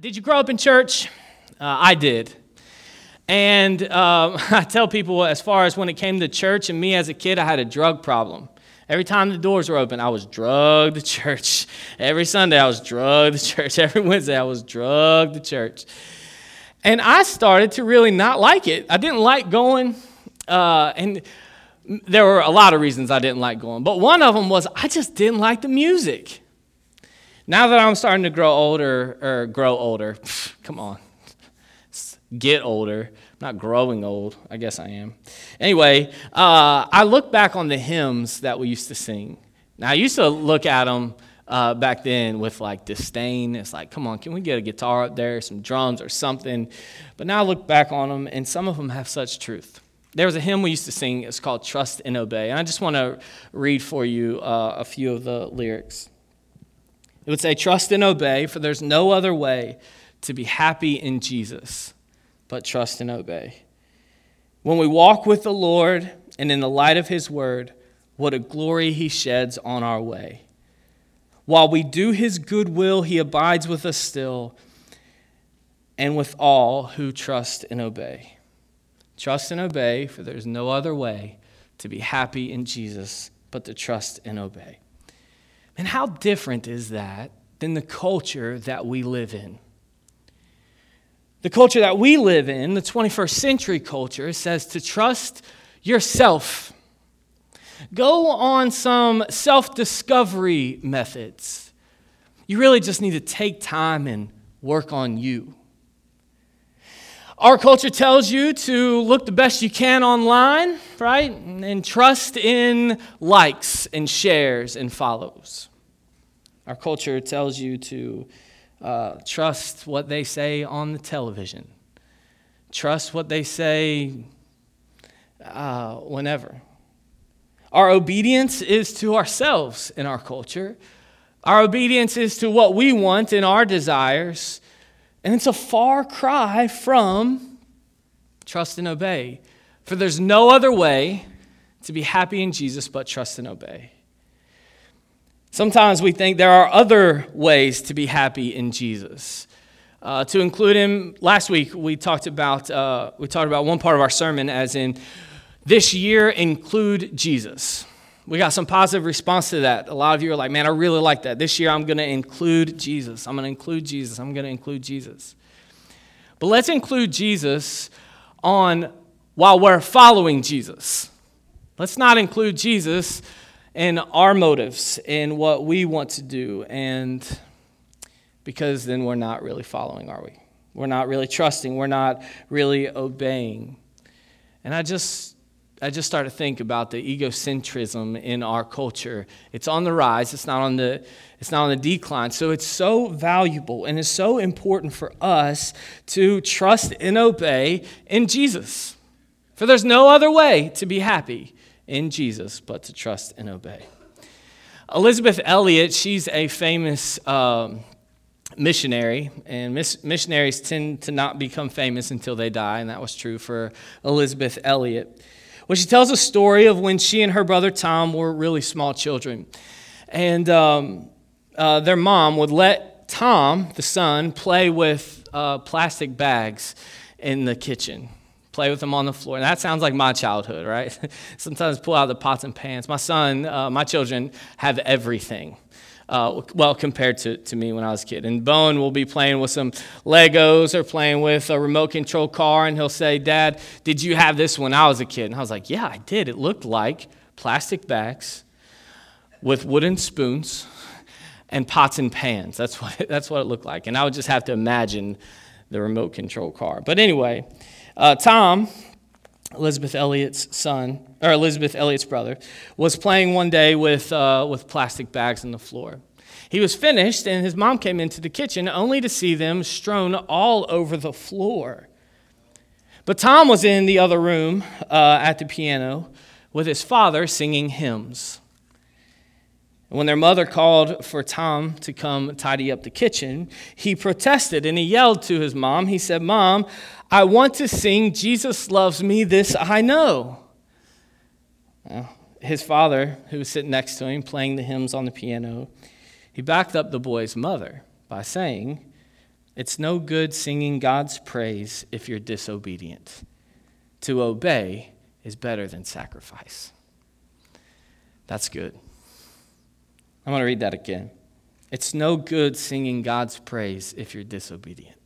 Did you grow up in church? Uh, I did. And um, I tell people, as far as when it came to church and me as a kid, I had a drug problem. Every time the doors were open, I was drugged to church. Every Sunday, I was drugged to church. Every Wednesday, I was drugged to church. And I started to really not like it. I didn't like going. Uh, and there were a lot of reasons I didn't like going. But one of them was I just didn't like the music. Now that I'm starting to grow older, or grow older, come on, get older, not growing old, I guess I am. Anyway, uh, I look back on the hymns that we used to sing. Now, I used to look at them uh, back then with like disdain. It's like, come on, can we get a guitar up there, some drums or something? But now I look back on them, and some of them have such truth. There was a hymn we used to sing, it's called Trust and Obey. And I just want to read for you uh, a few of the lyrics. It would say, Trust and obey, for there's no other way to be happy in Jesus but trust and obey. When we walk with the Lord and in the light of his word, what a glory he sheds on our way. While we do his good will, he abides with us still and with all who trust and obey. Trust and obey, for there's no other way to be happy in Jesus but to trust and obey. And how different is that than the culture that we live in? The culture that we live in, the 21st century culture, says to trust yourself. Go on some self discovery methods. You really just need to take time and work on you. Our culture tells you to look the best you can online, right? And trust in likes and shares and follows. Our culture tells you to uh, trust what they say on the television, trust what they say uh, whenever. Our obedience is to ourselves in our culture. Our obedience is to what we want in our desires. And it's a far cry from trust and obey. For there's no other way to be happy in Jesus but trust and obey. Sometimes we think there are other ways to be happy in Jesus. Uh, to include him, last week we talked about uh, we talked about one part of our sermon as in this year include Jesus. We got some positive response to that. A lot of you are like, "Man, I really like that. This year I'm going to include Jesus. I'm going to include Jesus. I'm going to include Jesus." But let's include Jesus on while we're following Jesus. Let's not include Jesus in our motives in what we want to do and because then we're not really following are we? We're not really trusting. We're not really obeying. And i just i just start to think about the egocentrism in our culture. It's on the rise. It's not on the it's not on the decline. So it's so valuable and it's so important for us to trust and obey in jesus. For there's no other way to be happy in Jesus, but to trust and obey. Elisabeth Elliot, she's a famous um, missionary, and miss- missionaries tend to not become famous until they die, and that was true for Elisabeth Elliot. Well, she tells a story of when she and her brother Tom were really small children. And um, uh, their mom would let Tom, the son, play with uh, plastic bags in the kitchen play with them on the floor. And that sounds like my childhood, right? Sometimes pull out the pots and pans. My son, uh, my children have everything. Uh, well, compared to, to me when I was a kid. And Bowen will be playing with some Legos or playing with a remote control car, and he'll say, Dad, did you have this when I was a kid? And I was like, Yeah, I did. It looked like plastic bags with wooden spoons and pots and pans. That's what, that's what it looked like. And I would just have to imagine the remote control car. But anyway, uh, Tom, Elisabeth Elliot's son, or Elisabeth Elliot's brother, was playing one day with, uh, with plastic bags on the floor. He was finished, and his mom came into the kitchen only to see them strewn all over the floor. But Tom was in the other room uh, at the piano with his father singing hymns. When their mother called for Tom to come tidy up the kitchen, he protested and he yelled to his mom. He said, Mom, I want to sing Jesus Loves Me, this I know. His father, who was sitting next to him playing the hymns on the piano, he backed up the boy's mother by saying, It's no good singing God's praise if you're disobedient. To obey is better than sacrifice. That's good. I'm going to read that again. It's no good singing God's praise if you're disobedient.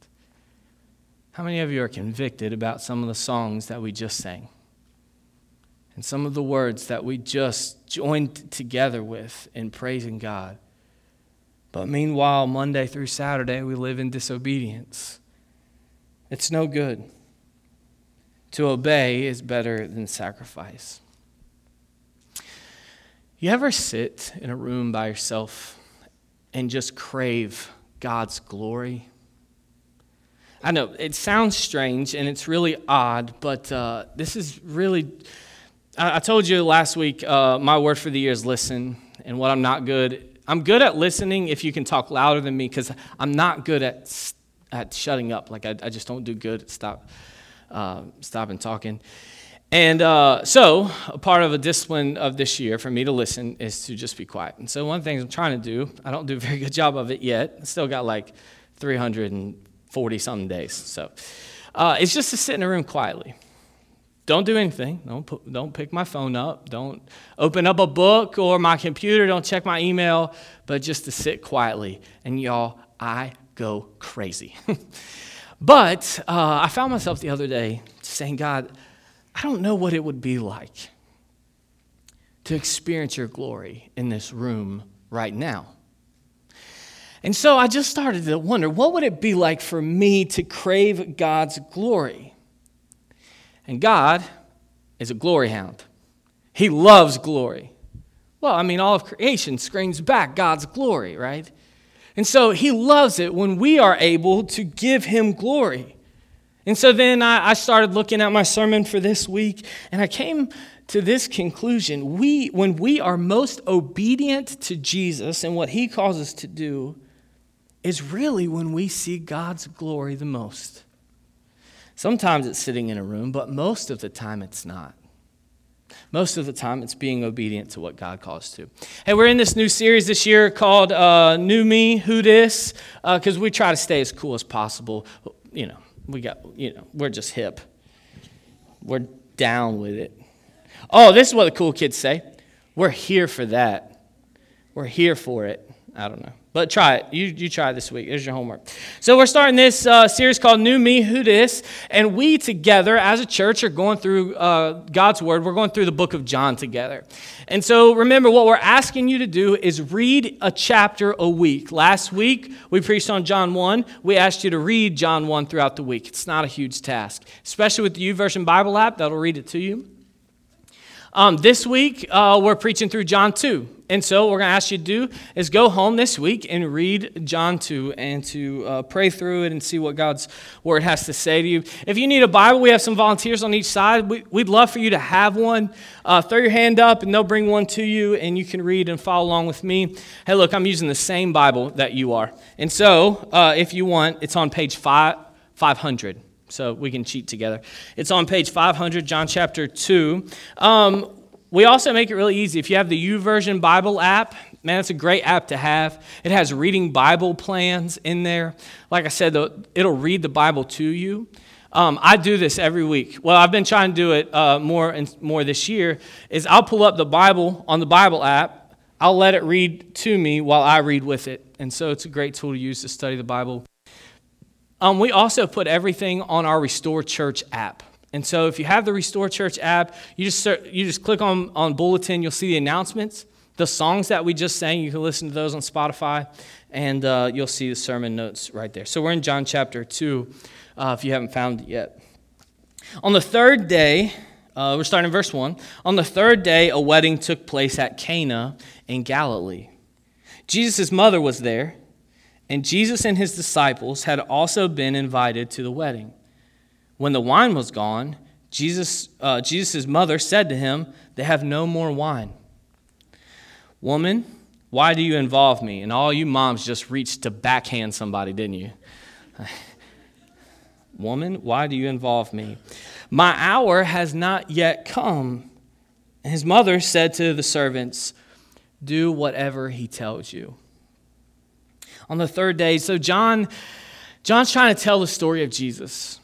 How many of you are convicted about some of the songs that we just sang? And some of the words that we just joined together with in praising God. But meanwhile, Monday through Saturday, we live in disobedience. It's no good. To obey is better than sacrifice. You ever sit in a room by yourself and just crave God's glory? I know it sounds strange and it's really odd, but uh, this is really. I, I, told you last week uh, my word for the year is listen, and what I'm not good. I'm good at listening if you can talk louder than me, because I'm not good at at shutting up. Like I, I just don't do good at stop uh, stopping talking. And uh, so, a part of a discipline of this year for me to listen is to just be quiet. And so, one of the things I'm trying to do, I don't do a very good job of it yet. I still got like 340 something days. So, uh, it's just to sit in a room quietly. Don't do anything. Don't, put, don't pick my phone up. Don't open up a book or my computer. Don't check my email, but just to sit quietly. And y'all, I go crazy. but uh, I found myself the other day saying, God, I don't know what it would be like to experience your glory in this room right now. And so I just started to wonder what would it be like for me to crave God's glory? And God is a glory hound. He loves glory. Well, I mean, all of creation screams back God's glory, right? And so he loves it when we are able to give him glory. And so then I, I started looking at my sermon for this week, and I came to this conclusion. We, when we are most obedient to Jesus and what he calls us to do, is really when we see God's glory the most. Sometimes it's sitting in a room, but most of the time it's not. Most of the time, it's being obedient to what God calls to. Hey, we're in this new series this year called uh, New Me, Who Dis," because uh, we try to stay as cool as possible. You know, we got, you know, we're just hip. We're down with it. Oh, this is what the cool kids say. We're here for that. We're here for it. I don't know. But try it. You, you try this week. Here's your homework. So we're starting this uh, series called New Me, Who Dis, and we together as a church are going through uh, God's Word. We're going through the book of John together. And so remember, what we're asking you to do is read a chapter a week. Last week, we preached on John 1. We asked you to read John 1 throughout the week. It's not a huge task, especially with the YouVersion Bible app that'll read it to you. Um, this week, uh, we're preaching through John 2. And so, what we're going to ask you to do is go home this week and read John 2 and to uh, pray through it and see what God's word has to say to you. If you need a Bible, we have some volunteers on each side. We, would love for you to have one. Uh, throw your hand up and they'll bring one to you and you can read and follow along with me. Hey, look, I'm using the same Bible that you are. And so, uh, if you want, it's on page five, 500 so we can cheat together. It's on page 500, John chapter 2. Um, we also make it really easy. If you have the YouVersion Bible app, man, it's a great app to have. It has reading Bible plans in there. Like I said, it'll read the Bible to you. Um, I do this every week. Well, I've been trying to do it uh, more and more this year. Is I'll pull up the Bible on the Bible app. I'll let it read to me while I read with it, and so it's a great tool to use to study the Bible. Um, we also put everything on our Restore Church app. And so if you have the Restore Church app, you just, you just click on, on Bulletin, you'll see the announcements. The songs that we just sang, you can listen to those on Spotify, and uh, you'll see the sermon notes right there. So we're in John chapter 2, uh, if you haven't found it yet. On the third day, uh, we're starting in verse 1. On the third day, a wedding took place at Cana in Galilee. Jesus' mother was there, and Jesus and his disciples had also been invited to the wedding. When the wine was gone, Jesus, uh, Jesus' mother said to him, They have no more wine. Woman, why do you involve me? And all you moms just reached to backhand somebody, didn't you? Woman, why do you involve me? My hour has not yet come. his mother said to the servants, Do whatever he tells you. On the third day, so John John's trying to tell the story of Jesus.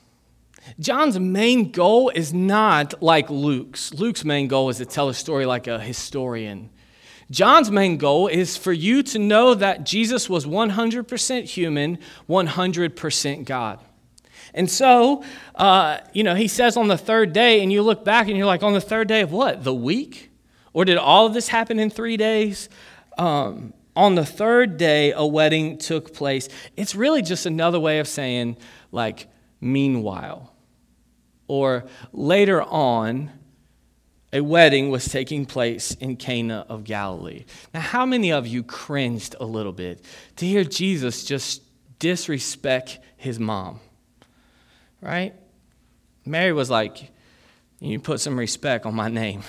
John's main goal is not like Luke's. Luke's main goal is to tell a story like a historian. John's main goal is for you to know that Jesus was 100% human, 100% God. And so, uh, you know, he says on the third day, and you look back and you're like, on the third day of what? The week? Or did all of this happen in three days? Um, on the third day, a wedding took place. It's really just another way of saying, like, meanwhile. Or later on, a wedding was taking place in Cana of Galilee. Now, how many of you cringed a little bit to hear Jesus just disrespect his mom? Right? Mary was like, You put some respect on my name.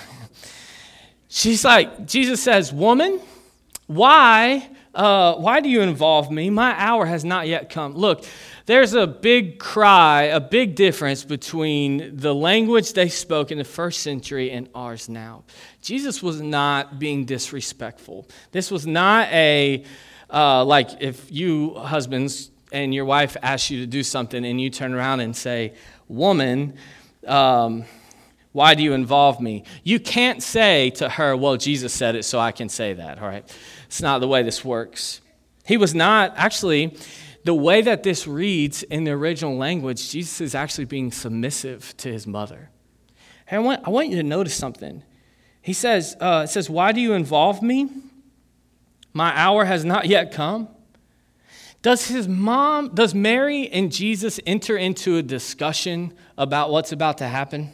She's like, Jesus says, Woman, why, uh, why do you involve me? My hour has not yet come. Look, there's a big cry, a big difference between the language they spoke in the first century and ours now. Jesus was not being disrespectful. This was not a, uh, like if you husbands and your wife asks you to do something and you turn around and say, Woman, um, why do you involve me? You can't say to her, Well, Jesus said it, so I can say that, all right? It's not the way this works. He was not, actually, the way that this reads in the original language, Jesus is actually being submissive to his mother. Hey, I want, I want you to notice something. He says, uh, it says, Why do you involve me? My hour has not yet come. Does his mom, does Mary and Jesus enter into a discussion about what's about to happen?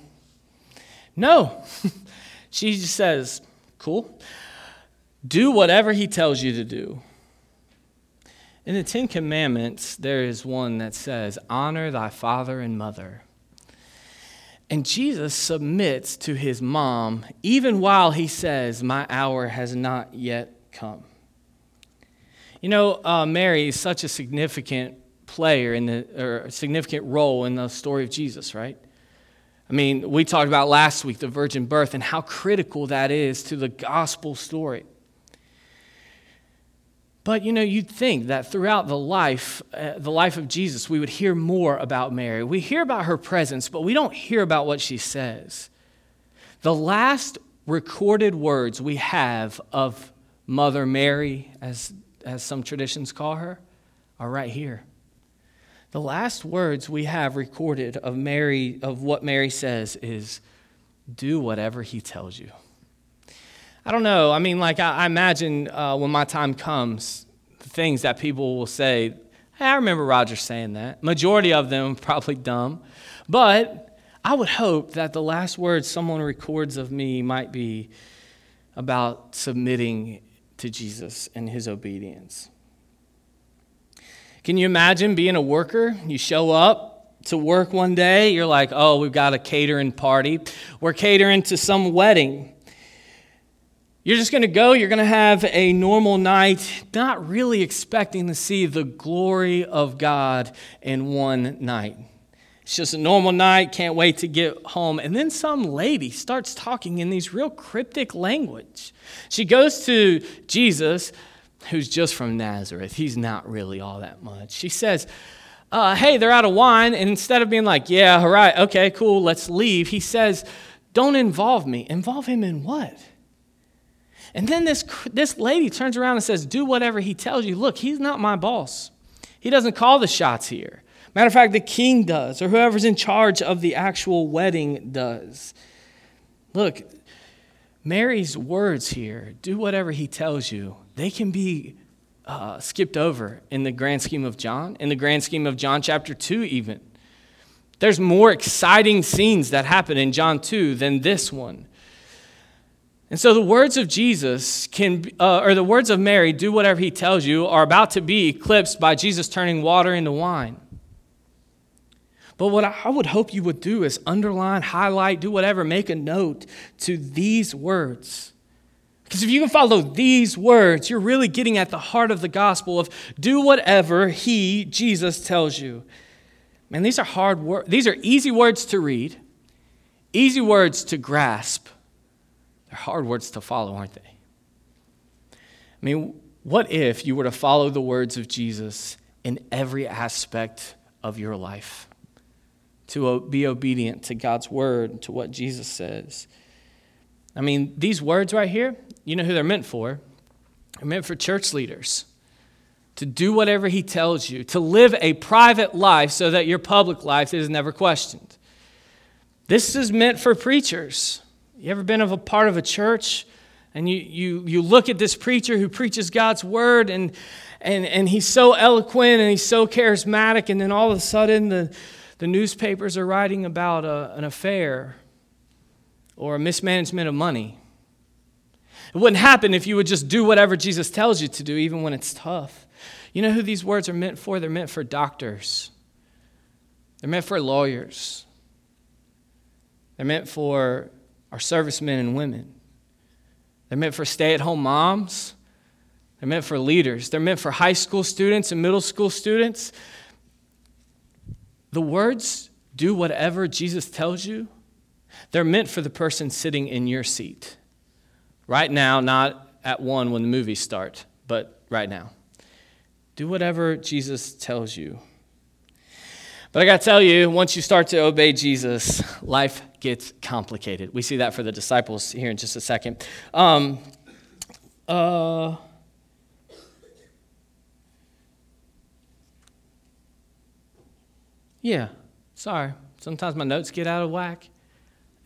No. she just says, Cool. Do whatever he tells you to do. In the Ten Commandments, there is one that says, Honor thy father and mother. And Jesus submits to his mom even while he says, My hour has not yet come. You know, uh, Mary is such a significant player in the, or significant role in the story of Jesus, right? I mean, we talked about last week the virgin birth and how critical that is to the gospel story. But you know, you'd think that throughout the life, uh, the life of Jesus, we would hear more about Mary. We hear about her presence, but we don't hear about what she says. The last recorded words we have of Mother Mary, as, as some traditions call her, are right here. The last words we have recorded of Mary, of what Mary says, is, Do whatever he tells you. I don't know. I mean, like, I, I imagine uh, when my time comes, the things that people will say, hey, I remember Roger saying that. Majority of them probably dumb. But I would hope that the last words someone records of me might be about submitting to Jesus and his obedience. Can you imagine being a worker? You show up to work one day, you're like, oh, we've got a catering party. We're catering to some wedding. You're just going to go, you're going to have a normal night, not really expecting to see the glory of God in one night. It's just a normal night, can't wait to get home. And then some lady starts talking in these real cryptic language. She goes to Jesus, who's just from Nazareth. He's not really all that much. She says, uh, Hey, they're out of wine. And instead of being like, Yeah, all right, okay, cool, let's leave, he says, Don't involve me. Involve him in what? And then this, this lady turns around and says, Do whatever he tells you. Look, he's not my boss. He doesn't call the shots here. Matter of fact, the king does, or whoever's in charge of the actual wedding does. Look, Mary's words here, do whatever he tells you, they can be uh, skipped over in the grand scheme of John, in the grand scheme of John chapter 2, even. There's more exciting scenes that happen in John 2 than this one. And so the words of Jesus can, uh, or the words of Mary, do whatever he tells you, are about to be eclipsed by Jesus turning water into wine. But what I would hope you would do is underline, highlight, do whatever, make a note to these words. Because if you can follow these words, you're really getting at the heart of the gospel of do whatever he, Jesus, tells you. Man, these are hard words. These are easy words to read, easy words to grasp they're hard words to follow, aren't they? I mean, what if you were to follow the words of Jesus in every aspect of your life, to be obedient to God's word, to what Jesus says. I mean, these words right here, you know who they're meant for? They're meant for church leaders to do whatever he tells you, to live a private life so that your public life is never questioned. This is meant for preachers. You ever been of a part of a church and you, you, you look at this preacher who preaches God's word and, and, and he's so eloquent and he's so charismatic, and then all of a sudden the, the newspapers are writing about a, an affair or a mismanagement of money. It wouldn't happen if you would just do whatever Jesus tells you to do, even when it's tough. You know who these words are meant for? They're meant for doctors, they're meant for lawyers, they're meant for our servicemen and women, they're meant for stay at home moms, they're meant for leaders, they're meant for high school students and middle school students. The words, do whatever Jesus tells you, they're meant for the person sitting in your seat. Right now, not at one when the movies start, but right now. Do whatever Jesus tells you. But I got to tell you, once you start to obey Jesus, life gets complicated. We see that for the disciples here in just a second. Um, uh, yeah, sorry. Sometimes my notes get out of whack.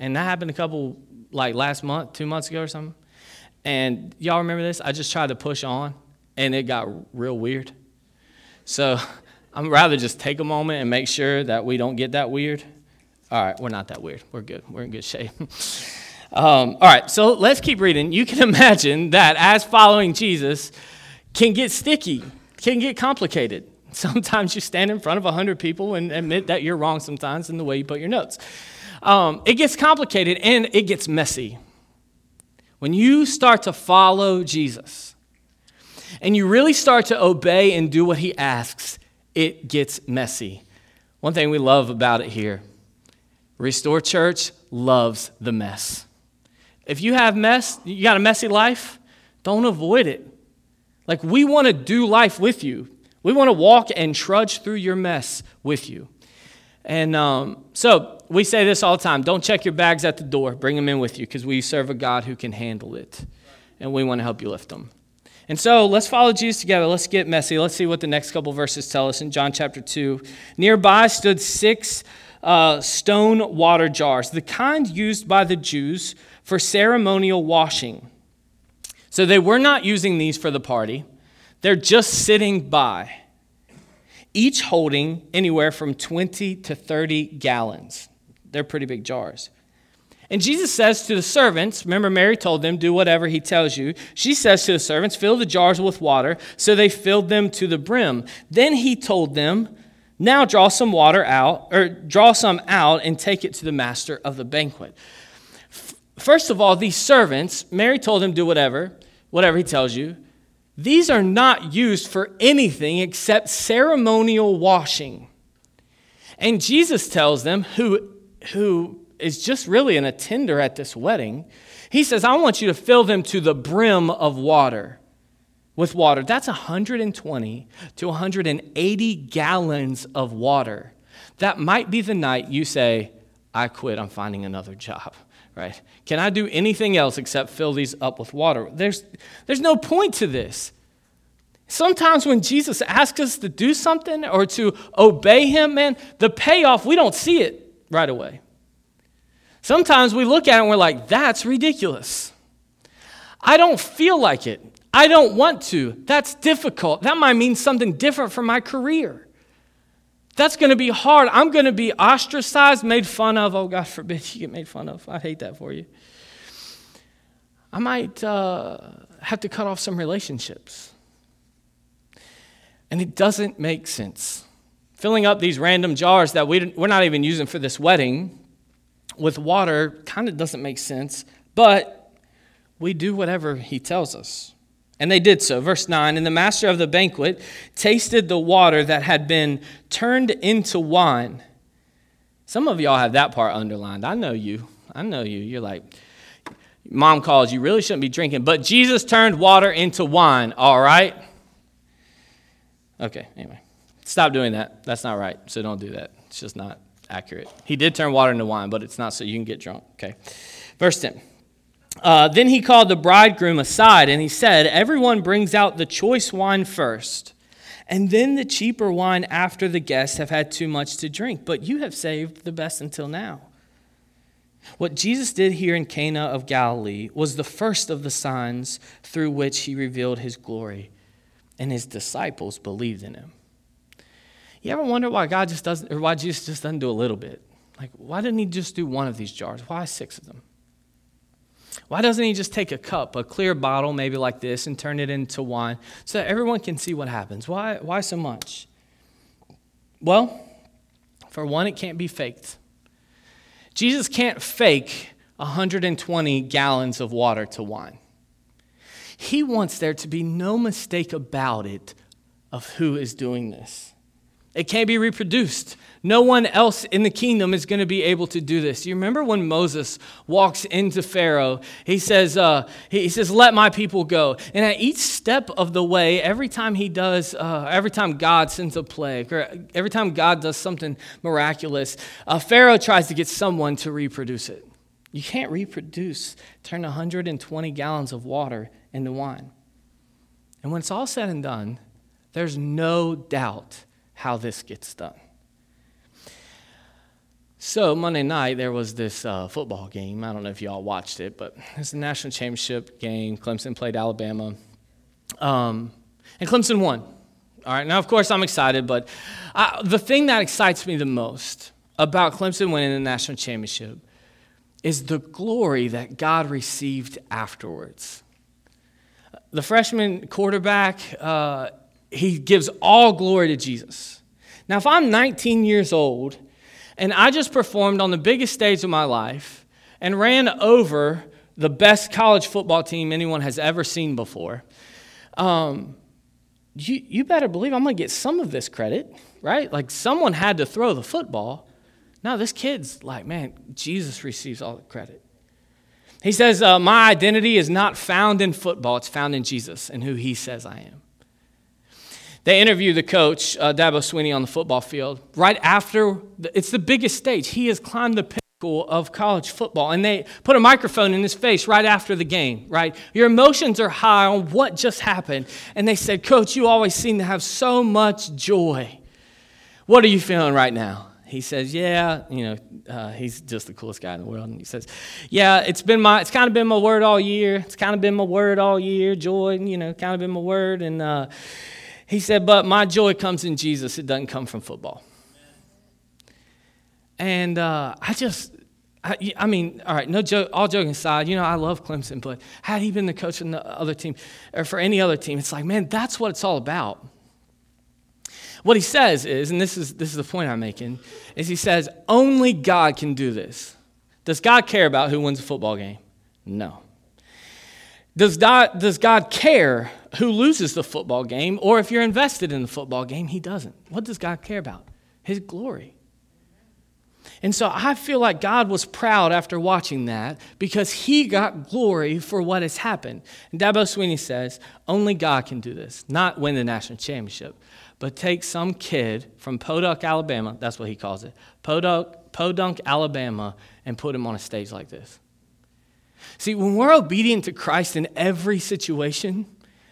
And that happened a couple, like last month, two months ago or something. And y'all remember this? I just tried to push on, and it got real weird. So I'm rather just take a moment and make sure that we don't get that weird. All right, we're not that weird. We're good. We're in good shape. um, all right, so let's keep reading. You can imagine that as following Jesus can get sticky, can get complicated. Sometimes you stand in front of 100 people and admit that you're wrong sometimes in the way you put your notes. Um, it gets complicated and it gets messy. When you start to follow Jesus, and you really start to obey and do what he asks, it gets messy. One thing we love about it here Restore Church loves the mess. If you have mess, you got a messy life, don't avoid it. Like we want to do life with you. We want to walk and trudge through your mess with you. And um, so we say this all the time don't check your bags at the door, bring them in with you because we serve a God who can handle it. And we want to help you lift them. And so let's follow Jesus together. Let's get messy. Let's see what the next couple verses tell us in John chapter 2. Nearby stood six uh, stone water jars, the kind used by the Jews for ceremonial washing. So they were not using these for the party, they're just sitting by, each holding anywhere from 20 to 30 gallons. They're pretty big jars. And Jesus says to the servants, remember, Mary told them, do whatever he tells you. She says to the servants, fill the jars with water. So they filled them to the brim. Then he told them, now draw some water out, or draw some out and take it to the master of the banquet. First of all, these servants, Mary told them, do whatever, whatever he tells you. These are not used for anything except ceremonial washing. And Jesus tells them, who, who is just really an attender at this wedding. He says, I want you to fill them to the brim of water. With water. That's 120 to 180 gallons of water. That might be the night you say, I quit, I'm finding another job, right? Can I do anything else except fill these up with water? There's, there's no point to this. Sometimes when Jesus asks us to do something or to obey him, man, the payoff, we don't see it right away. Sometimes we look at it and we're like, that's ridiculous. I don't feel like it. I don't want to. That's difficult. That might mean something different for my career. That's going to be hard. I'm going to be ostracized, made fun of. Oh, God forbid you get made fun of. I hate that for you. I might uh, have to cut off some relationships. And it doesn't make sense. Filling up these random jars that we, we're not even using for this wedding with water kind of doesn't make sense, but we do whatever he tells us. And they did so. Verse 9 And the master of the banquet tasted the water that had been turned into wine. Some of y'all have that part underlined. I know you. I know you. You're like, mom calls, you really shouldn't be drinking. But Jesus turned water into wine, all right? Okay, anyway, Stop doing that. That's not right. So don't do that. It's just not accurate. He did turn water into wine, but it's not so you can get drunk. Okay. Verse 10. Uh, then he called the bridegroom aside and he said, Everyone brings out the choice wine first, and then the cheaper wine after the guests have had too much to drink. But you have saved the best until now. What Jesus did here in Cana of Galilee was the first of the signs through which he revealed his glory, and his disciples believed in him. You ever wonder why God just doesn't, or why Jesus just doesn't do a little bit? Like, why didn't he just do one of these jars? Why six of them? Why doesn't he just take a cup, a clear bottle, maybe like this, and turn it into wine so that everyone can see what happens? Why, why so much? Well, for one, it can't be faked. Jesus can't fake 120 gallons of water to wine. He wants there to be no mistake about it of who is doing this. It can't be reproduced. No one else in the kingdom is going to be able to do this. You remember when Moses walks into Pharaoh? He says, uh, he says, "Let my people go." And at each step of the way, every time he does, uh, every time God sends a plague, or every time God does something miraculous, uh, Pharaoh tries to get someone to reproduce it. You can't reproduce, turn 120 gallons of water into wine. And when it's all said and done, there's no doubt how this gets done. So, Monday night, there was this uh, football game. I don't know if y'all watched it, but it's a national championship game. Clemson played Alabama. Um, and Clemson won. All right, now, of course, I'm excited, but I, the thing that excites me the most about Clemson winning the national championship is the glory that God received afterwards. The freshman quarterback, uh, he gives all glory to Jesus. Now, if I'm 19 years old and I just performed on the biggest stage of my life and ran over the best college football team anyone has ever seen before, um, you, you better believe I'm going to get some of this credit, right? Like someone had to throw the football. Now this kid's like, man, Jesus receives all the credit. He says, uh, My identity is not found in football, it's found in Jesus and who he says I am. They interview the coach, uh, Dabo Swinney, on the football field. Right after, it's the biggest stage. He has climbed the pinnacle of college football. And they put a microphone in his face right after the game, right? Your emotions are high on what just happened. And they said, Coach, you always seem to have so much joy. What are you feeling right now? He says, Yeah, you know, uh, he's just the coolest guy in the world. And he says, Yeah, it's been my, it's kind of been my word all year. It's kind of been my word all year. Joy, you know, kind of been my word. And, uh, he said, But my joy comes in Jesus, it doesn't come from football. And uh, I just, I, I, mean, all right, no joke, all joking aside, you know, I love Clemson, but had he been the coach in the other team, or for any other team, it's like, man, that's what it's all about. What he says is, and this is, this is the point I'm making, is he says, only God can do this. Does God care about who wins a football game? No. Does God, does God care who loses the football game, or if you're invested in the football game, He doesn't? What does God care about? His glory. And so I feel like God was proud after watching that because he got glory for what has happened. And Dabo Swinney says, only God can do this, not win the national championship, but take some kid from Podunk, Alabama, that's what he calls it, Podunk, Podunk, Alabama, and put him on a stage like this. See, when we're obedient to Christ in every situation,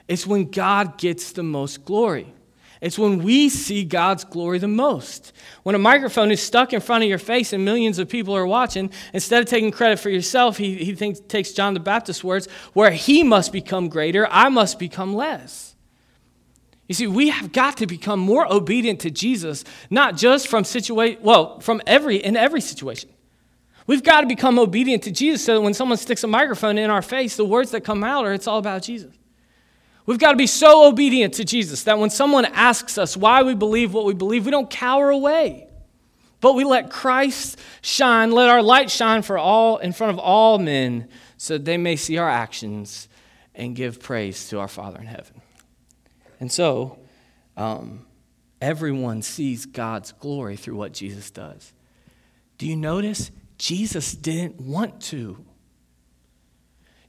it's when God gets the most glory. It's when we see God's glory the most. When a microphone is stuck in front of your face and millions of people are watching, instead of taking credit for yourself, he, he thinks, takes John the Baptist's words, where he must become greater, I must become less. You see, we have got to become more obedient to Jesus, not just from situation, well, from every in every situation. We've got to become obedient to Jesus so that when someone sticks a microphone in our face, the words that come out are, it's all about Jesus. We've got to be so obedient to Jesus that when someone asks us why we believe what we believe, we don't cower away. But we let Christ shine, let our light shine for all in front of all men so that they may see our actions and give praise to our Father in heaven. And so, um, everyone sees God's glory through what Jesus does. Do you notice? Jesus didn't want to.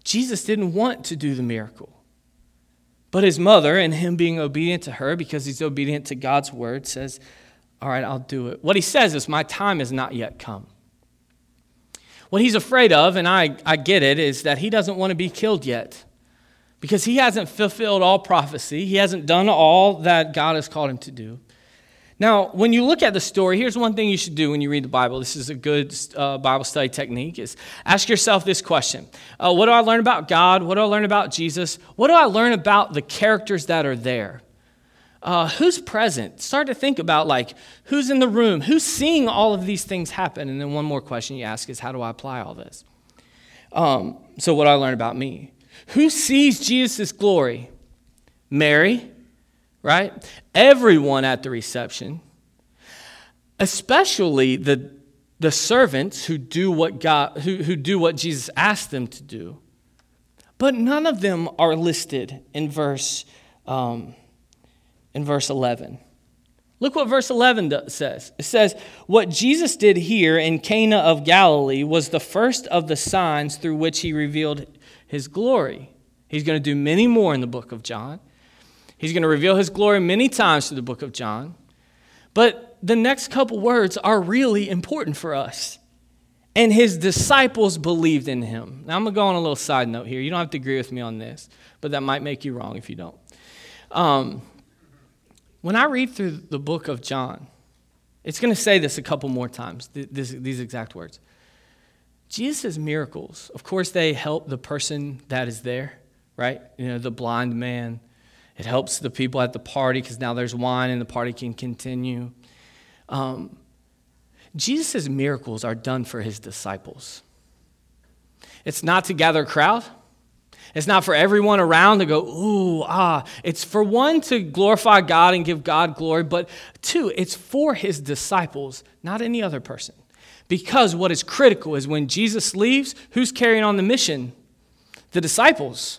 Jesus didn't want to do the miracle. But his mother, and him being obedient to her because he's obedient to God's word, says, All right, I'll do it. What he says is, My time has not yet come. What he's afraid of, and I, I get it, is that he doesn't want to be killed yet because he hasn't fulfilled all prophecy. He hasn't done all that God has called him to do. Now, when you look at the story, here's one thing you should do when you read the Bible. This is a good uh, Bible study technique: is ask yourself this question: uh, What do I learn about God? What do I learn about Jesus? What do I learn about the characters that are there? Uh, who's present? Start to think about like who's in the room, who's seeing all of these things happen, and then one more question you ask is, how do I apply all this? Um, so, what do I learn about me? Who sees Jesus' glory? Mary, right? Everyone at the reception, especially the, the servants who do what God who, who do what Jesus asked them to do. But none of them are listed in verse um, in verse 11. Look what verse 11 says. It says, What Jesus did here in Cana of Galilee was the first of the signs through which he revealed his glory. He's going to do many more in the book of John. He's going to reveal his glory many times through the book of John. But the next couple words are really important for us. And his disciples believed in him. Now, I'm going to go on a little side note here. You don't have to agree with me on this, but that might make you wrong if you don't. Um, when I read through the book of John, it's going to say this a couple more times, this, these exact words. Jesus' miracles, of course, they help the person that is there, right? You know, the blind man, it helps the people at the party because now there's wine and the party can continue. Um, Jesus' miracles are done for his disciples. It's not to gather a crowd. It's not for everyone around to go, ooh, ah. It's for one to glorify God and give God glory, but two, it's for his disciples, not any other person. Because what is critical is when Jesus leaves, who's carrying on the mission? The disciples.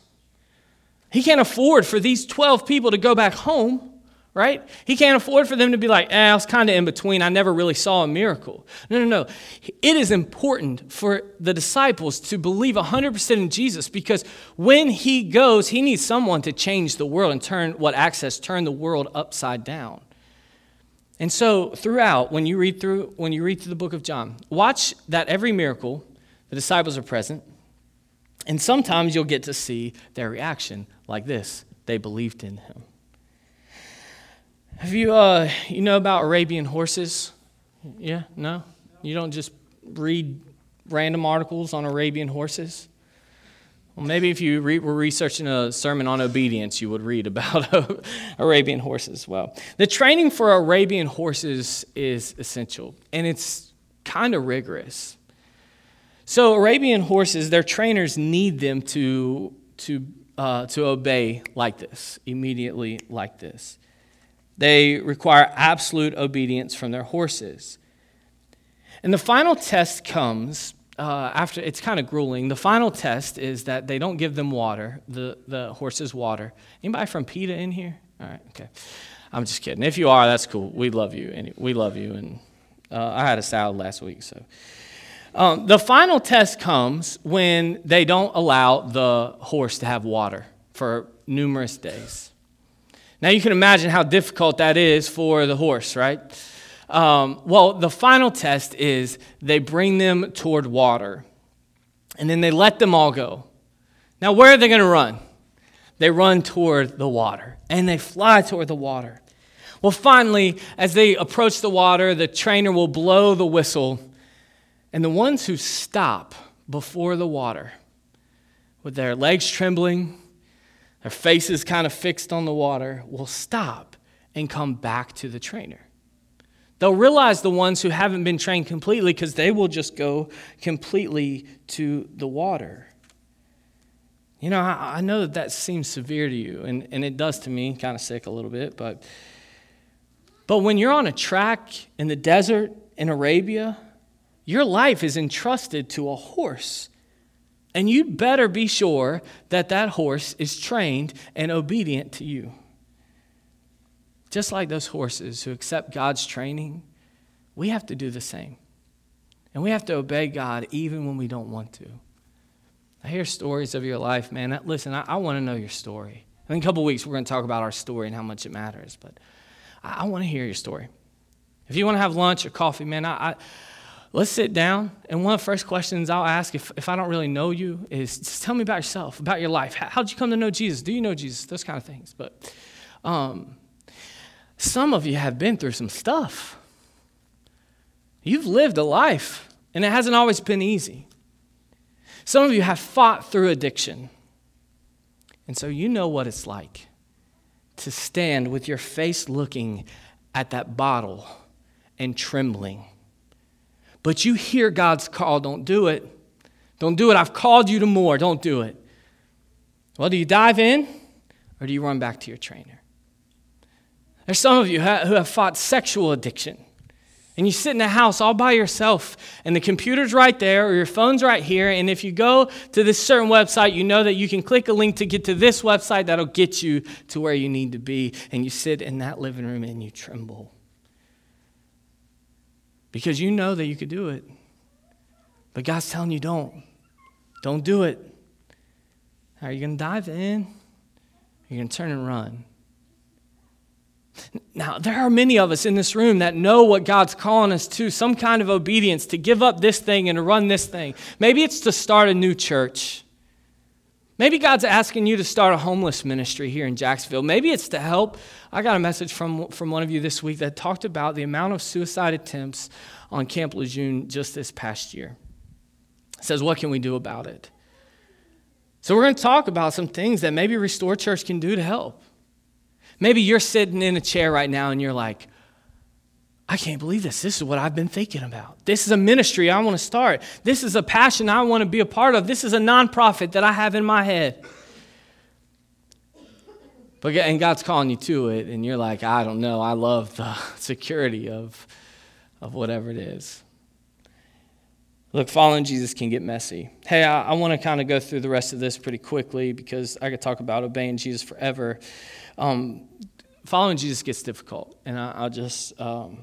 He can't afford for these 12 people to go back home, right? He can't afford for them to be like, eh, I was kind of in between. I never really saw a miracle. No, no, no. It is important for the disciples to believe 100% in Jesus because when he goes, he needs someone to change the world and turn what access, turn the world upside down. And so throughout, when you read through, when you read through the book of John, watch that every miracle, the disciples are present. And sometimes you'll get to see their reaction like this they believed in him. Have you, uh, you know about Arabian horses? Yeah? No? You don't just read random articles on Arabian horses? Well, maybe if you re- were researching a sermon on obedience, you would read about Arabian horses. Well, the training for Arabian horses is essential, and it's kind of rigorous. So, Arabian horses, their trainers need them to, to, uh, to obey like this, immediately like this. They require absolute obedience from their horses. And the final test comes uh, after, it's kind of grueling. The final test is that they don't give them water, the, the horses water. Anybody from PETA in here? All right, okay. I'm just kidding. If you are, that's cool. We love you. And We love you. And uh, I had a salad last week, so. Um, the final test comes when they don't allow the horse to have water for numerous days. Now, you can imagine how difficult that is for the horse, right? Um, well, the final test is they bring them toward water, and then they let them all go. Now, where are they going to run? They run toward the water, and they fly toward the water. Well, finally, as they approach the water, the trainer will blow the whistle and the ones who stop before the water, with their legs trembling, their faces kind of fixed on the water, will stop and come back to the trainer. They'll realize the ones who haven't been trained completely because they will just go completely to the water. You know, I, I, know that that seems severe to you, and, and it does to me, kind of sick a little bit, but, but when you're on a track in the desert in Arabia, your life is entrusted to a horse. And you'd better be sure that that horse is trained and obedient to you. Just like those horses who accept God's training, we have to do the same. And we have to obey God even when we don't want to. I hear stories of your life, man. Listen, I, I want to know your story. In a couple weeks, we're going to talk about our story and how much it matters. But I, I want to hear your story. If you want to have lunch or coffee, man, I, I, let's sit down. And one of the first questions I'll ask, if, if I don't really know you, is just tell me about yourself, about your life. How, how'd you come to know Jesus? Do you know Jesus? Those kind of things. But um, some of you have been through some stuff. You've lived a life, and it hasn't always been easy. Some of you have fought through addiction. And so you know what it's like to stand with your face looking at that bottle and trembling. But you hear God's call, don't do it. Don't do it. I've called you to more. Don't do it. Well, do you dive in or do you run back to your trainer? There's some of you who have fought sexual addiction and you sit in a house all by yourself, and the computer's right there, or your phone's right here, and if you go to this certain website, you know that you can click a link to get to this website that'll get you to where you need to be, and you sit in that living room and you tremble. Because you know that you could do it. But God's telling you don't. Don't do it. Are you going to dive in? You're you going to turn and run? Now, there are many of us in this room that know what God's calling us to some kind of obedience, to give up this thing and to run this thing. Maybe it's to start a new church. Maybe God's asking you to start a homeless ministry here in Jacksonville. Maybe it's to help. I got a message from, from one of you this week that talked about the amount of suicide attempts on Camp Lejeune just this past year. It says, What can we do about it? So, we're going to talk about some things that maybe Restore Church can do to help. Maybe you're sitting in a chair right now and you're like, I can't believe this. This is what I've been thinking about. This is a ministry I want to start. This is a passion I want to be a part of. This is a nonprofit that I have in my head. But and God's calling you to it, and you're like, I don't know. I love the security of, of whatever it is. Look, following Jesus can get messy. Hey, I, I want to kind of go through the rest of this pretty quickly because I could talk about obeying Jesus forever um, following Jesus gets difficult, and I, will just um,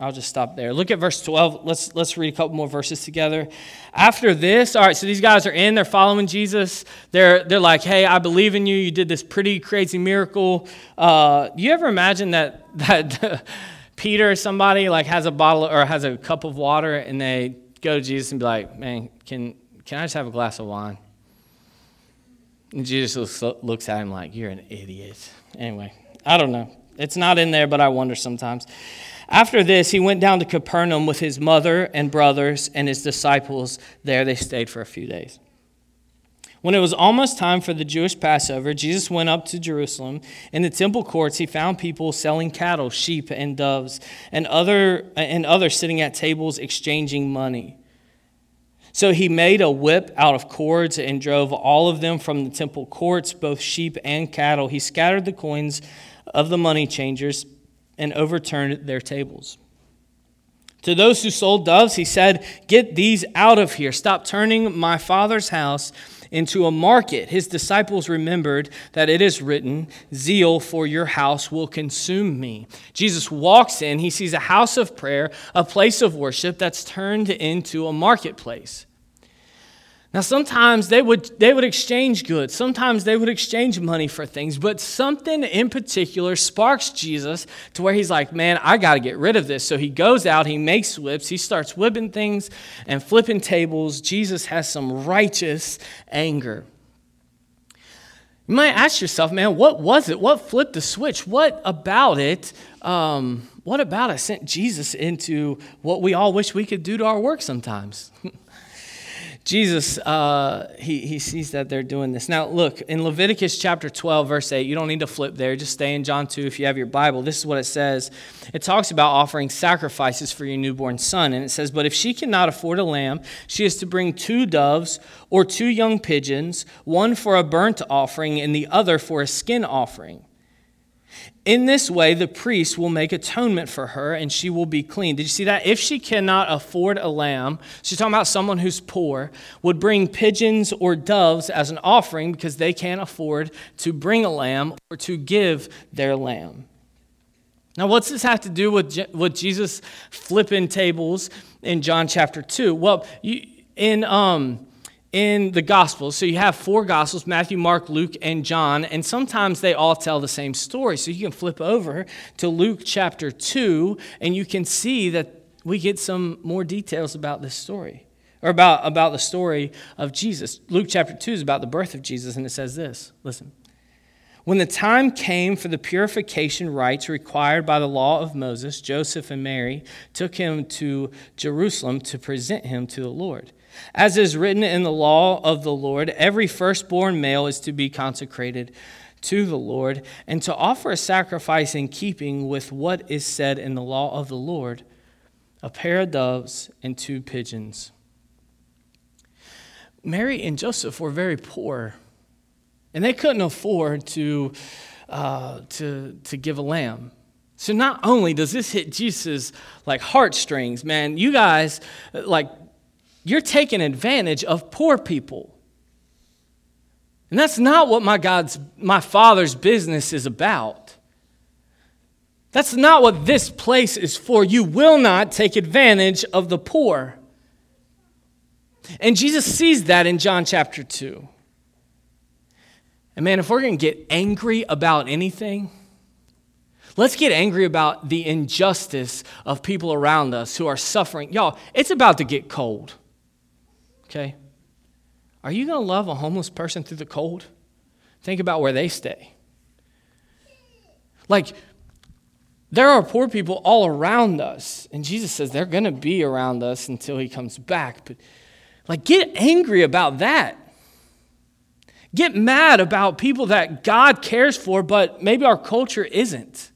I'll just stop there. Look at verse 12. Let's let's read a couple more verses together. After this, all right, so these guys are in, they're following Jesus. They're they're like, hey, I believe in you. You did this pretty crazy miracle. Uh, you ever imagine that that Peter or somebody like has a bottle or has a cup of water and they go to Jesus and be like, man, can can I just have a glass of wine? And Jesus looks at him like, you're an idiot. Anyway, I don't know. It's not in there, but I wonder sometimes. After this, he went down to Capernaum with his mother and brothers and his disciples. There they stayed for a few days. When it was almost time for the Jewish Passover, Jesus went up to Jerusalem. In the temple courts, he found people selling cattle, sheep, and doves, and other and others sitting at tables exchanging money. So he made a whip out of cords and drove all of them from the temple courts, both sheep and cattle. He scattered the coins of the money changers and overturned their tables. To those who sold doves, he said, Get these out of here. Stop turning my father's house into a market. His disciples remembered that it is written, Zeal for your house will consume me. Jesus walks in, he sees a house of prayer, a place of worship that's turned into a marketplace. Now, sometimes they would, they would exchange goods. Sometimes they would exchange money for things. But something in particular sparks Jesus to where he's like, man, I got to get rid of this. So he goes out, he makes whips, he starts whipping things and flipping tables. Jesus has some righteous anger. You might ask yourself, man, what was it? What flipped the switch? What about it? Um, what about it sent Jesus into what we all wish we could do to our work sometimes? Jesus, uh, he, he sees that they're doing this. Now, look, in Leviticus chapter 12, verse 8, you don't need to flip there. Just stay in John 2 if you have your Bible. This is what it says. It talks about offering sacrifices for your newborn son. And it says, But if she cannot afford a lamb, she is to bring two doves or two young pigeons, one for a burnt offering and the other for a sin offering. In this way, the priest will make atonement for her and she will be clean. Did you see that? If she cannot afford a lamb, she's talking about someone who's poor, would bring pigeons or doves as an offering because they can't afford to bring a lamb or to give their lamb. Now, what's this have to do with, with Jesus flipping tables in John chapter 2? Well, you, in, um, in the Gospels. So you have four Gospels Matthew, Mark, Luke, and John, and sometimes they all tell the same story. So you can flip over to Luke chapter 2, and you can see that we get some more details about this story, or about, about the story of Jesus. Luke chapter 2 is about the birth of Jesus, and it says this listen. When the time came for the purification rites required by the law of Moses, Joseph and Mary took him to Jerusalem to present him to the Lord. As is written in the law of the Lord, every firstborn male is to be consecrated to the Lord and to offer a sacrifice in keeping with what is said in the law of the Lord a pair of doves and two pigeons. Mary and Joseph were very poor, and they couldn't afford to, uh, to, to give a lamb. So not only does this hit Jesus like heartstrings, man, you guys like you're taking advantage of poor people. And that's not what my God's my father's business is about. That's not what this place is for. You will not take advantage of the poor. And Jesus sees that in John chapter 2. And man, if we're going to get angry about anything, let's get angry about the injustice of people around us who are suffering. Y'all, it's about to get cold okay? Are you going to love a homeless person through the cold? Think about where they stay. Like, there are poor people all around us, and Jesus says they're going to be around us until he comes back. But, like, get angry about that. Get mad about people that God cares for, but maybe our culture isn't.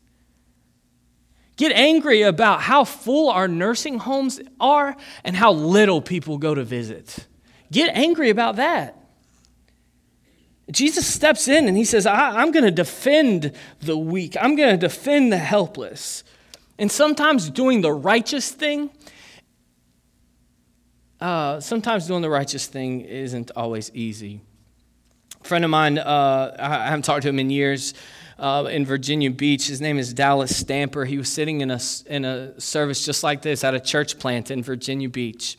Get angry about how full our nursing homes are and how little people go to visit. Get angry about that. Jesus steps in and he says, I, am going to defend the weak, I'm going to defend the helpless. And sometimes doing the righteous thing, uh, sometimes doing the righteous thing isn't always easy. A friend of mine, uh, I haven't talked to him in years, uh, in Virginia Beach. His name is Dallas Stamper. He was sitting in a, in a service just like this at a church plant in Virginia Beach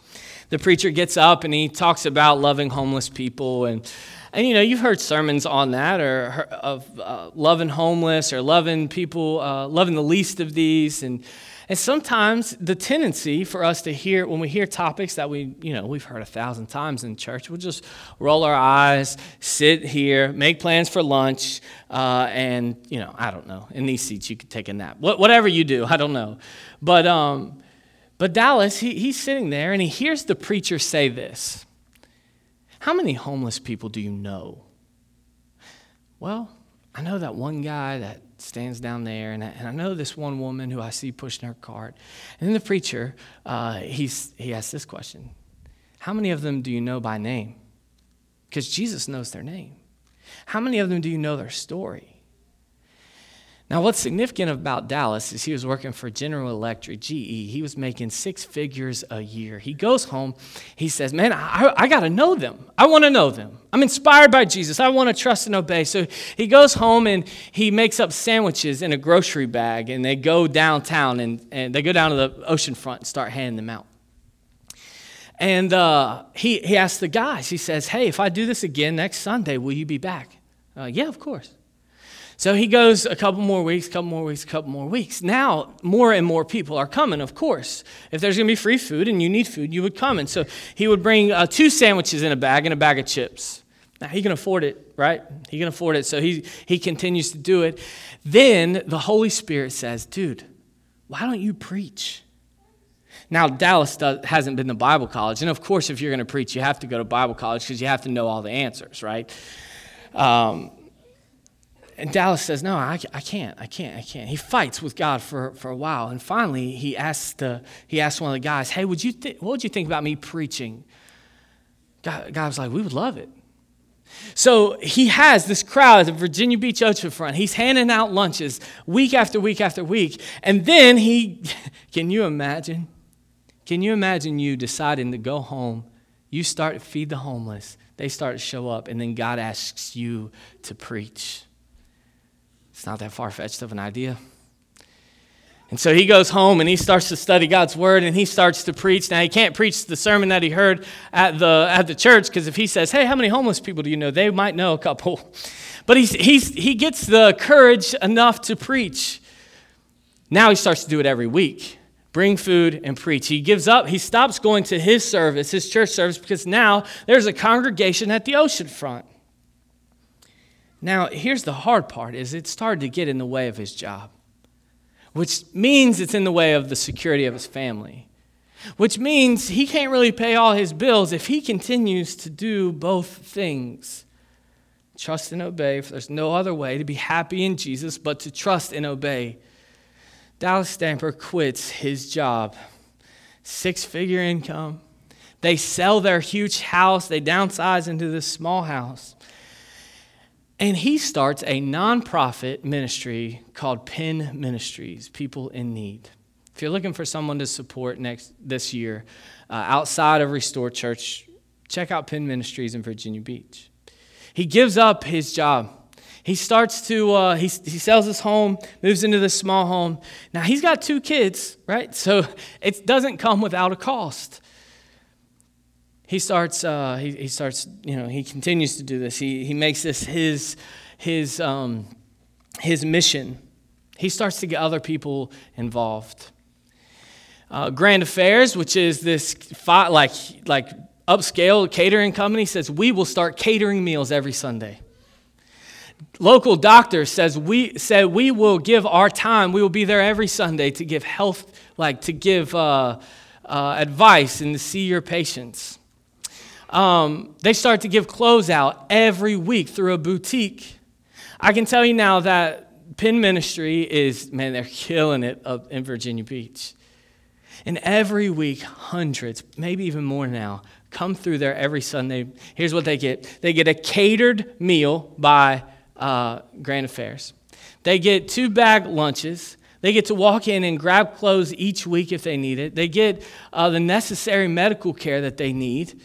the preacher gets up and he talks about loving homeless people. And and you know you've heard sermons on that or of uh, loving homeless or loving people uh, loving the least of these. And and sometimes the tendency for us to hear when we hear topics that we you know we've heard a thousand times in church we'll just roll our eyes sit here make plans for lunch uh, and you know i don't know in these seats you could take a nap. Whatever you do i don't know. But um, but Dallas, he, he's sitting there and he hears the preacher say this How many homeless people do you know? Well, I know that one guy that stands down there, and I, and I know this one woman who I see pushing her cart. And then the preacher, uh, he's, he asks this question How many of them do you know by name? Because Jesus knows their name. How many of them do you know their story? Now, what's significant about Dallas is he was working for General Electric, GE. He was making six figures a year. He goes home. He says, Man, I, I got to know them. I want to know them. I'm inspired by Jesus. I want to trust and obey. So he goes home and he makes up sandwiches in a grocery bag, and they go downtown and, and they go down to the ocean front and start handing them out. And uh, he, he asks the guys, he says, Hey, if I do this again next Sunday, will you be back? Uh, yeah, of course. So he goes a couple more weeks, couple more weeks, a couple more weeks. Now, more and more people are coming, of course. If there's going to be free food and you need food, you would come. And so he would bring uh, two sandwiches in a bag and a bag of chips. Now, he can afford it, right? He can afford it. So he, he continues to do it. Then the Holy Spirit says, dude, why don't you preach? Now, Dallas does, hasn't been to Bible college. And of course, if you're going to preach, you have to go to Bible college because you have to know all the answers, right? Um, and Dallas says, No, I, I can't, I can't, I can't. He fights with God for, for a while. And finally, he asks, the, he asks one of the guys, Hey, would you th- what would you think about me preaching? God, God was like, We would love it. So he has this crowd at the Virginia Beach Oceanfront. He's handing out lunches week after week after week. And then he, can you imagine? Can you imagine you deciding to go home? You start to feed the homeless, they start to show up, and then God asks you to preach. It's not that far fetched of an idea. And so he goes home and he starts to study God's word and he starts to preach. Now he can't preach the sermon that he heard at the at the church because if he says, "Hey, how many homeless people do you know?" they might know a couple. But he's, he's, he gets the courage enough to preach. Now he starts to do it every week. Bring food and preach. He gives up. He stops going to his service, his church service, because now there's a congregation at the ocean front. Now, here's the hard part is it started to get in the way of his job which means it's in the way of the security of his family, which means he can't really pay all his bills if he continues to do both things trust and obey, for there's no other way to be happy in Jesus but to trust and obey. Dallas Stamper quits his job, six figure income. They sell their huge house, they downsize into this small house. And he starts a nonprofit ministry called PIN Ministries, People in Need. If you're looking for someone to support next this year uh, outside of Restore Church, check out PIN Ministries in Virginia Beach. He gives up his job. He starts to, uh, he, he sells his home, moves into this small home. Now, he's got two kids, right? So it doesn't come without a cost he starts, uh, he, he starts, you know, he continues to do this. He, he makes this his, his, um, his mission. He starts to get other people involved. Uh, Grand Affairs, which is this like, like upscale catering company, says we will start catering meals every Sunday. Local doctor says we said we will give our time. We will be there every Sunday to give health, like to give uh, uh, advice and to see your patients um, they start to give clothes out every week through a boutique. I can tell you now that PIN Ministry is, man, they're killing it up in Virginia Beach. And every week, hundreds, maybe even more now, come through there every Sunday. Here's what they get they get a catered meal by uh, Grand Affairs, they get two bag lunches. They get to walk in and grab clothes each week if they need it. They get uh, the necessary medical care that they need.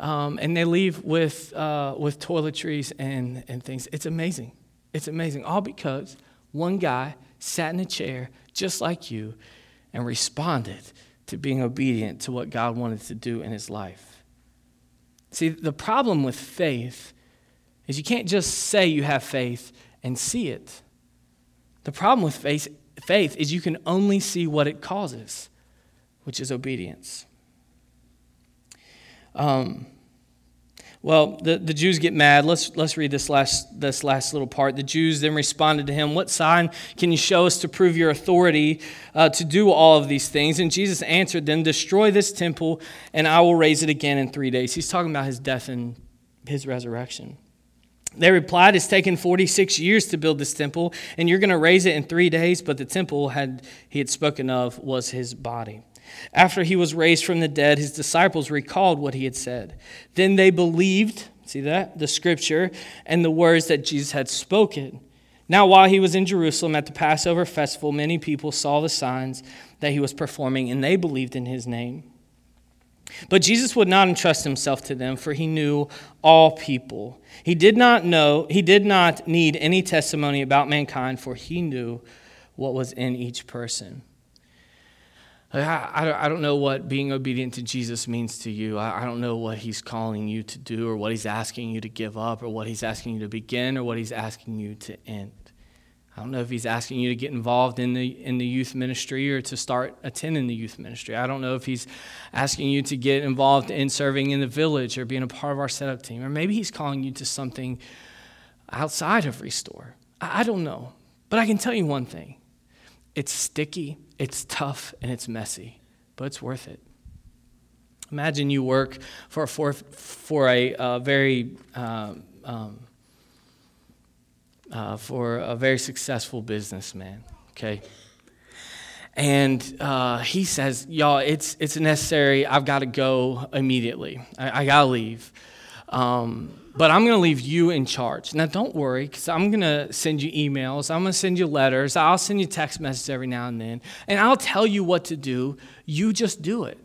Um, and they leave with, uh, with toiletries and, and things. It's amazing. It's amazing. All because one guy sat in a chair just like you and responded to being obedient to what God wanted to do in his life. See, the problem with faith is you can't just say you have faith and see it. The problem with faith, faith is you can only see what it causes, which is obedience. Um, well, the, the Jews get mad. Let's, let's read this last, this last little part. The Jews then responded to him, What sign can you show us to prove your authority uh, to do all of these things? And Jesus answered them, Destroy this temple, and I will raise it again in three days. He's talking about his death and his resurrection. They replied, It's taken 46 years to build this temple, and you're going to raise it in three days. But the temple had, he had spoken of was his body. After he was raised from the dead, his disciples recalled what he had said. Then they believed, see that? The scripture and the words that Jesus had spoken. Now, while he was in Jerusalem at the Passover festival, many people saw the signs that he was performing, and they believed in his name. But Jesus would not entrust himself to them, for he knew all people. He did not know, he did not need any testimony about mankind, for he knew what was in each person. I, I don't know what being obedient to Jesus means to you. I don't know what he's calling you to do or what he's asking you to give up or what he's asking you to begin or what he's asking you to end. I don't know if he's asking you to get involved in the, in the youth ministry or to start attending the youth ministry. I don't know if he's asking you to get involved in serving in the village or being a part of our setup team. Or maybe he's calling you to something outside of Restore. I, I don't know. But I can tell you one thing it's sticky, it's tough, and it's messy, but it's worth it. Imagine you work for, for, for a, a very uh, um, uh, for a very successful businessman. Okay, and uh, he says, "Y'all, it's it's necessary. I've got to go immediately. I, I gotta leave." Um, but I'm going to leave you in charge. Now, don't worry, because I'm going to send you emails. I'm going to send you letters. I'll send you text messages every now and then. And I'll tell you what to do. You just do it.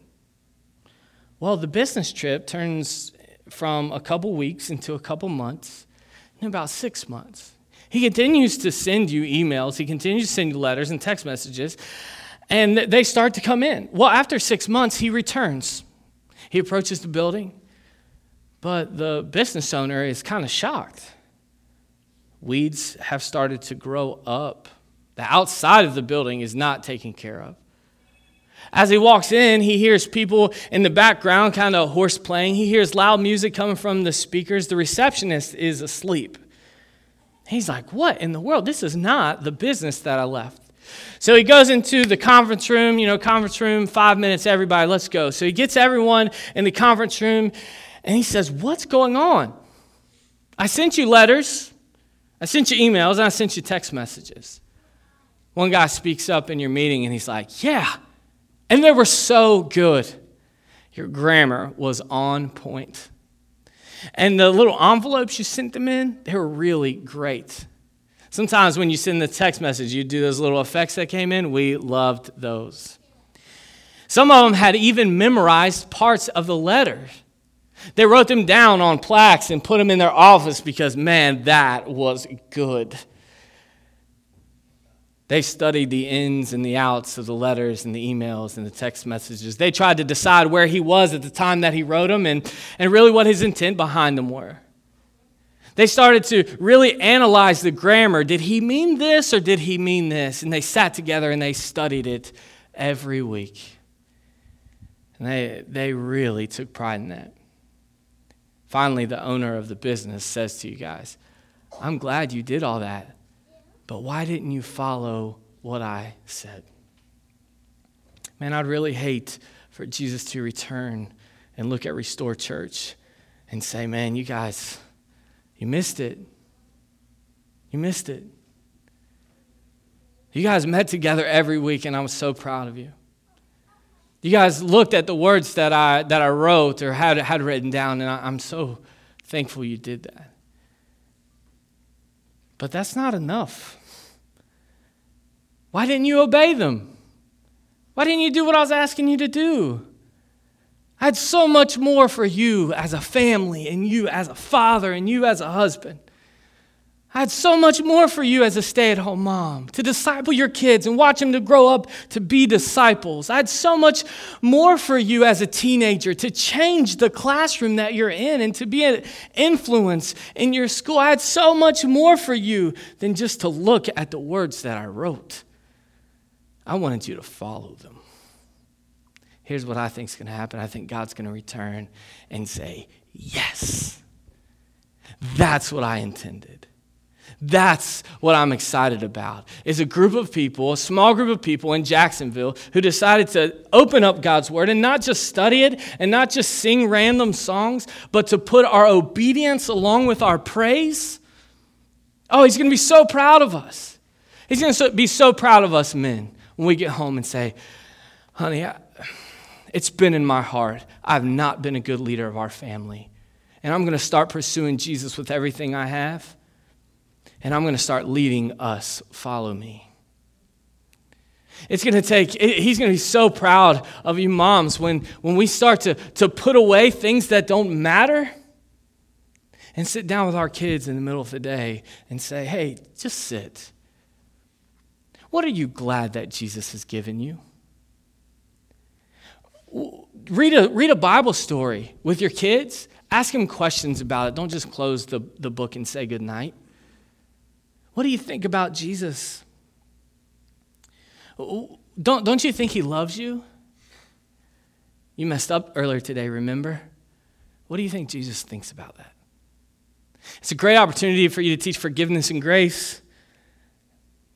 Well, the business trip turns from a couple weeks into a couple months, in about six months. He continues to send you emails, he continues to send you letters and text messages, and they start to come in. Well, after six months, he returns. He approaches the building, but the business owner is kind of shocked. Weeds have started to grow up. The outside of the building is not taken care of. As he walks in, he hears people in the background kind of horse playing. He hears loud music coming from the speakers. The receptionist is asleep. He's like, What in the world? This is not the business that I left. So he goes into the conference room, you know, conference room, five minutes, everybody, let's go. So he gets everyone in the conference room and he says, What's going on? I sent you letters, I sent you emails, and I sent you text messages. One guy speaks up in your meeting and he's like, Yeah, and they were so good. Your grammar was on point. And the little envelopes you sent them in, they were really great. Sometimes when you send the text message, you do those little effects that came in. We loved those. Some of them had even memorized parts of the letter. They wrote them down on plaques and put them in their office because, man, that was good. They studied the ins and the outs of the letters and the emails and the text messages. They tried to decide where he was at the time that he wrote them and, and really what his intent behind them were. They started to really analyze the grammar. Did he mean this or did he mean this? And they sat together and they studied it every week. And they, they really took pride in that. Finally, the owner of the business says to you guys, I'm glad you did all that. But why didn't you follow what I said? Man, I'd really hate for Jesus to return and look at Restore Church and say, man, you guys, you missed it. You missed it. You guys met together every week, and I was so proud of you. You guys looked at the words that I, that I wrote or had, had written down, and I, I'm so thankful you did that. But that's not enough. Why didn't you obey them? Why didn't you do what I was asking you to do? I had so much more for you as a family, and you as a father, and you as a husband. I had so much more for you as a stay at home mom to disciple your kids and watch them to grow up to be disciples. I had so much more for you as a teenager to change the classroom that you're in and to be an influence in your school. I had so much more for you than just to look at the words that I wrote. I wanted you to follow them. Here's what I think is going to happen I think God's going to return and say, Yes. That's what I intended. That's what I'm excited about. Is a group of people, a small group of people in Jacksonville who decided to open up God's word and not just study it and not just sing random songs, but to put our obedience along with our praise. Oh, he's going to be so proud of us. He's going to be so proud of us men when we get home and say, honey, I, it's been in my heart. I've not been a good leader of our family. And I'm going to start pursuing Jesus with everything I have. And I'm going to start leading us. Follow me. It's going to take, he's going to be so proud of you moms when, when we start to, to put away things that don't matter and sit down with our kids in the middle of the day and say, hey, just sit. What are you glad that Jesus has given you? Read a, read a Bible story with your kids. Ask them questions about it. Don't just close the, the book and say good night. What do you think about Jesus? Don't, don't you think he loves you? You messed up earlier today, remember? What do you think Jesus thinks about that? It's a great opportunity for you to teach forgiveness and grace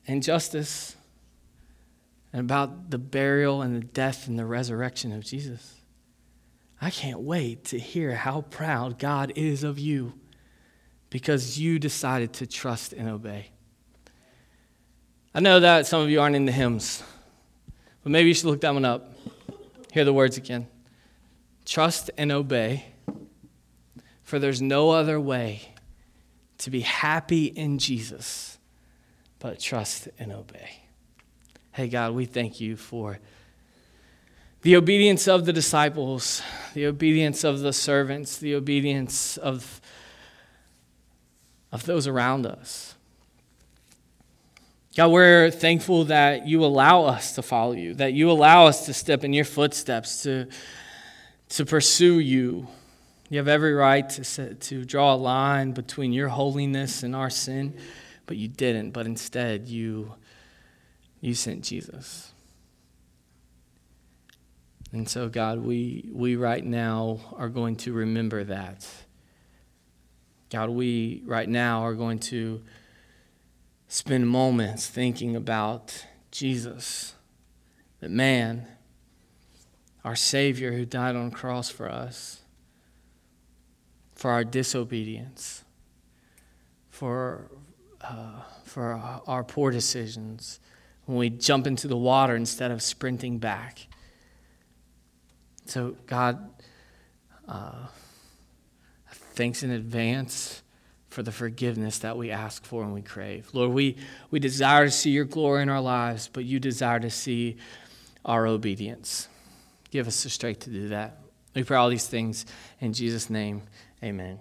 and justice and about the burial and the death and the resurrection of Jesus. I can't wait to hear how proud God is of you because you decided to trust and obey. I know that some of you aren't in the hymns, but maybe you should look that one up. Hear the words again. Trust and obey, for there's no other way to be happy in Jesus but trust and obey. Hey, God, we thank you for the obedience of the disciples, the obedience of the servants, the obedience of, of those around us. God, we're thankful that you allow us to follow you, that you allow us to step in your footsteps, to, to pursue you. You have every right to, set, to draw a line between your holiness and our sin, but you didn't. But instead, you, you sent Jesus. And so, God, we, we right now are going to remember that. God, we right now are going to spend moments thinking about Jesus, the man, our Savior who died on the cross for us, for our disobedience, for, uh, for our poor decisions, when we jump into the water instead of sprinting back. So, God, uh, thanks in advance for the forgiveness that we ask for and we crave. Lord, we, we desire to see your glory in our lives, but you desire to see our obedience. Give us the strength to do that. We pray all these things in Jesus' name. Amen.